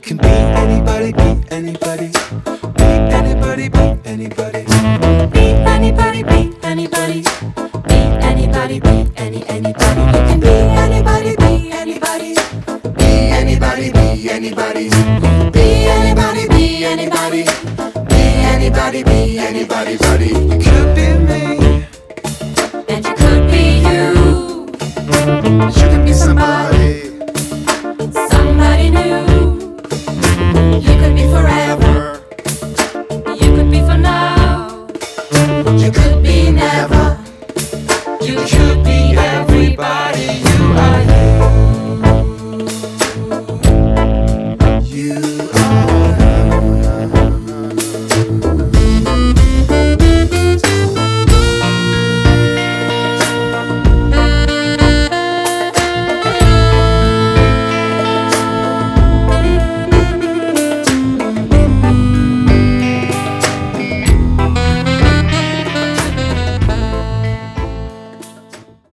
You can be anybody, be anybody. Be anybody, be anybody. Be anybody, be anybody. Be anybody, be any anybody. You can be anybody, be anybody. Be anybody, be anybody. Be anybody, be anybody. Be anybody, be anybody, buddy. You could be me. Could be never. You could be everybody.